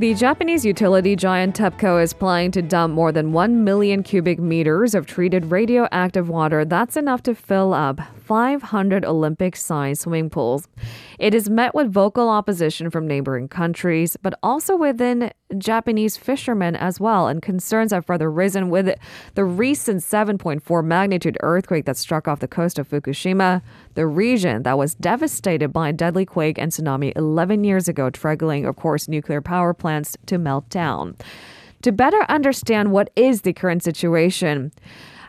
The Japanese utility giant TEPCO is planning to dump more than 1 million cubic meters of treated radioactive water. That's enough to fill up 500 Olympic sized swimming pools. It is met with vocal opposition from neighboring countries, but also within Japanese fishermen as well, and concerns have further risen with the recent 7.4 magnitude earthquake that struck off the coast of Fukushima, the region that was devastated by a deadly quake and tsunami 11 years ago, triggering, of course, nuclear power plants to melt down. To better understand what is the current situation,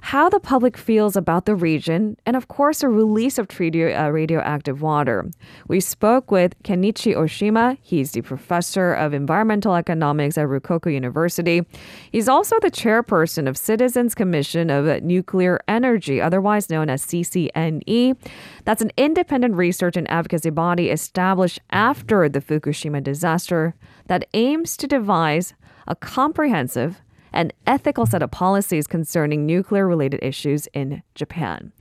how the public feels about the region, and of course, a release of uh, radioactive water. We spoke with Kenichi Oshima. He's the professor of environmental economics at Ryukoku University. He's also the chairperson of Citizens Commission of Nuclear Energy, otherwise known as CCNE. That's an independent research and advocacy body established after the Fukushima disaster that aims to devise a comprehensive an ethical set of policies concerning nuclear related issues in Japan.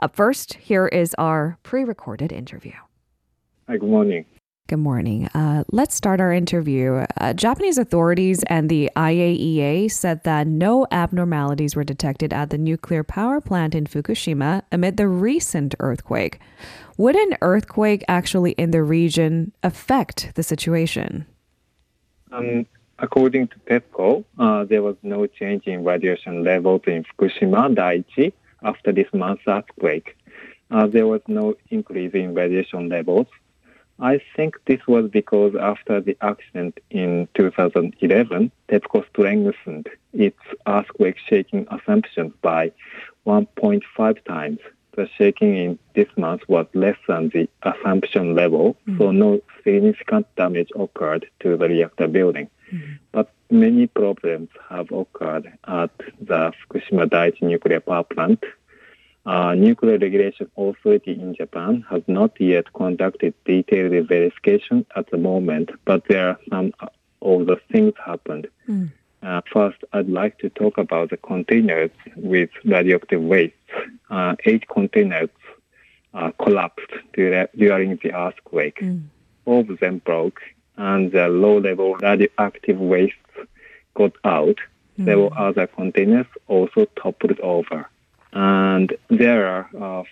Up first, here is our pre recorded interview. Hi, good morning. Good morning. Uh, let's start our interview. Uh, Japanese authorities and the IAEA said that no abnormalities were detected at the nuclear power plant in Fukushima amid the recent earthquake. Would an earthquake actually in the region affect the situation? Um, According to TEPCO, uh, there was no change in radiation levels in Fukushima Daiichi after this month's earthquake. Uh, there was no increase in radiation levels. I think this was because after the accident in 2011, TEPCO strengthened its earthquake shaking assumptions by 1.5 times. The shaking in this month was less than the assumption level, mm-hmm. so no significant damage occurred to the reactor building. Mm-hmm. But many problems have occurred at the Fukushima Daiichi nuclear power plant. Uh, nuclear regulation authority in Japan has not yet conducted detailed verification at the moment, but there are some of the things happened. Mm. Uh, first, I'd like to talk about the containers with radioactive waste. Uh, eight containers uh, collapsed during the earthquake. Mm. All of them broke, and the low-level radioactive waste got out. Mm. Several other containers also toppled over. And there are uh,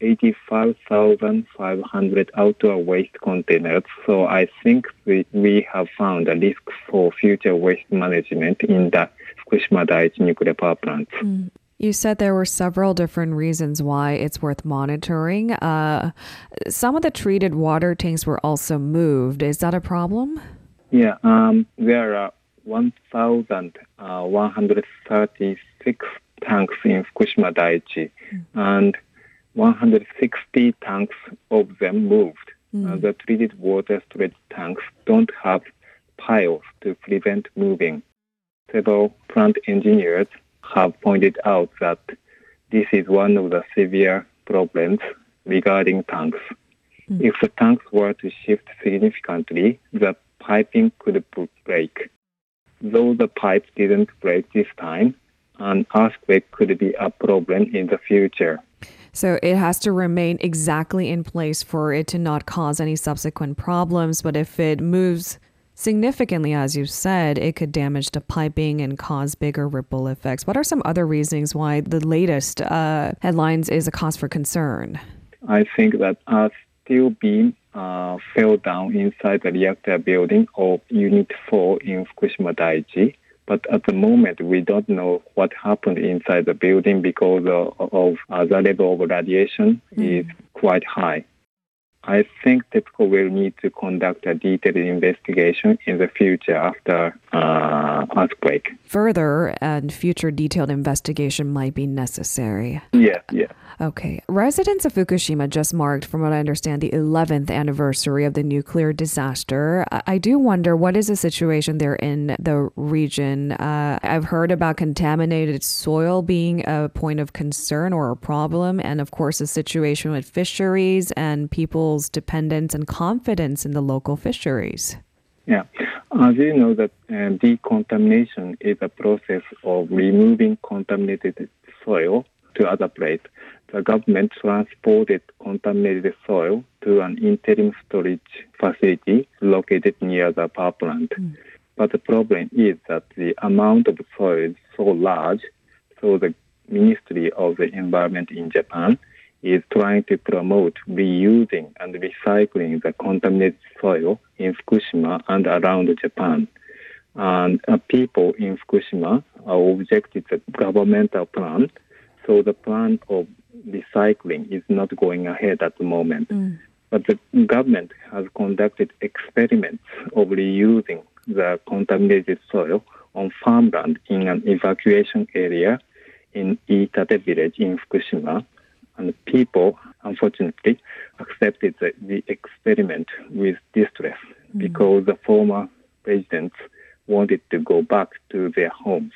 85,500 outdoor waste containers. So I think we, we have found a risk for future waste management in the Fukushima Daiichi nuclear power plant. Mm. You said there were several different reasons why it's worth monitoring. Uh, some of the treated water tanks were also moved. Is that a problem? Yeah, um, there are 1,136 uh, tanks in Fukushima Daiichi, mm. and 160 tanks of them moved. Mm. Uh, the treated water storage tanks don't have piles to prevent moving. Several plant engineers have pointed out that this is one of the severe problems regarding tanks. Mm. If the tanks were to shift significantly, the piping could break. Though the pipe didn't break this time, an earthquake could be a problem in the future. So it has to remain exactly in place for it to not cause any subsequent problems. But if it moves significantly, as you said, it could damage the piping and cause bigger ripple effects. What are some other reasons why the latest uh, headlines is a cause for concern? I think that a steel beam uh, fell down inside the reactor building of Unit 4 in Fukushima Daiichi. But at the moment, we don't know what happened inside the building because of, of uh, the level of radiation mm. is quite high. I think TEPCO will need to conduct a detailed investigation in the future after uh, earthquake. Further and future detailed investigation might be necessary. Yeah, yeah. Okay. Residents of Fukushima just marked, from what I understand, the 11th anniversary of the nuclear disaster. I do wonder what is the situation there in the region. Uh, I've heard about contaminated soil being a point of concern or a problem, and of course, the situation with fisheries and people's dependence and confidence in the local fisheries. Yeah, as you know, that uh, decontamination is a process of removing contaminated soil to other place the government transported contaminated soil to an interim storage facility located near the power plant. Mm. But the problem is that the amount of soil is so large, so the Ministry of the Environment in Japan is trying to promote reusing and recycling the contaminated soil in Fukushima and around Japan. And uh, people in Fukushima objected to the governmental plan, so the plan of recycling is not going ahead at the moment. Mm. But the government has conducted experiments of reusing the contaminated soil on farmland in an evacuation area in Iitate village in Fukushima. And people, unfortunately, accepted the, the experiment with distress mm. because the former presidents wanted to go back to their homes.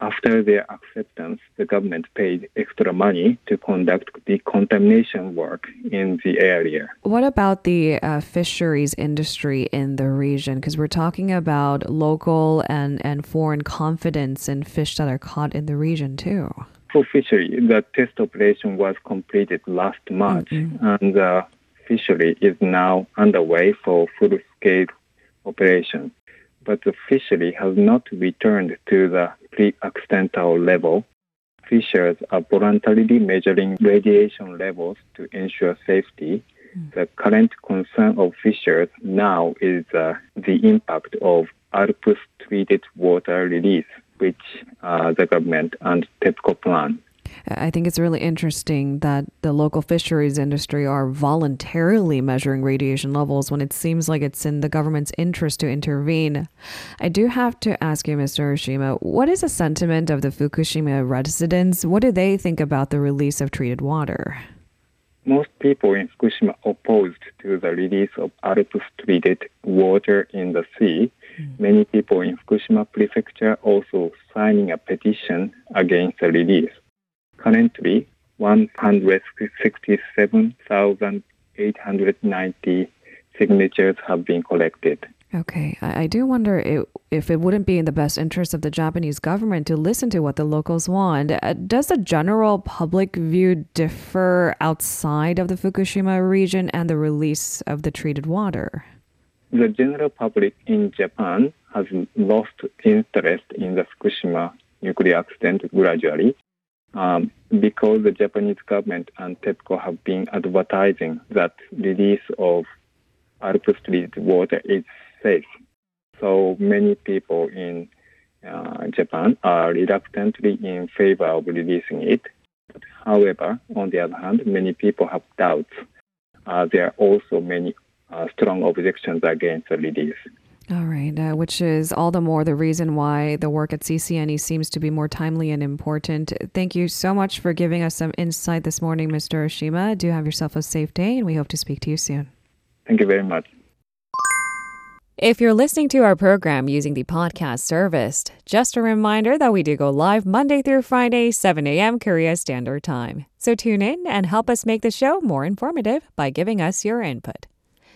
After their acceptance, the government paid extra money to conduct decontamination work in the area. What about the uh, fisheries industry in the region? Because we're talking about local and, and foreign confidence in fish that are caught in the region, too. For fishery, the test operation was completed last March, mm-hmm. and the fishery is now underway for full scale operation but the fishery has not returned to the pre-accidental level. Fishers are voluntarily measuring radiation levels to ensure safety. Mm. The current concern of fishers now is uh, the impact of ALPS treated water release, which uh, the government and TEPCO plan. I think it's really interesting that the local fisheries industry are voluntarily measuring radiation levels when it seems like it's in the government's interest to intervene. I do have to ask you, Mr. Oshima, what is the sentiment of the Fukushima residents? What do they think about the release of treated water? Most people in Fukushima opposed to the release of ALPS treated water in the sea. Many people in Fukushima prefecture also signing a petition against the release. Currently, 167,890 signatures have been collected. Okay, I, do wonder if, if it wouldn't be in the best interest of the Japanese government to listen to what the locals want. Uh, does the general public view differ outside of the Fukushima region and the release of the treated water? The general public in Japan has lost interest in the Fukushima nuclear accident gradually um, because the Japanese government and TEPCO have been advertising that release of ALPS treated water is safe. So many people in uh, Japan are reluctantly in favor of releasing it. However, on the other hand, many people have doubts. Uh, there are also many strong objections against the release. All right, uh, which is all the more the reason why the work at CCNE seems to be more timely and important. Thank you so much for giving us some insight this morning, Mr. Oshima. Do have yourself a safe day, and we hope to speak to you soon. Thank you very much. If you're listening to our program using the podcast service, just a reminder that we do go live Monday through Friday, 7 a.m. Korea Standard Time. So tune in and help us make the show more informative by giving us your input.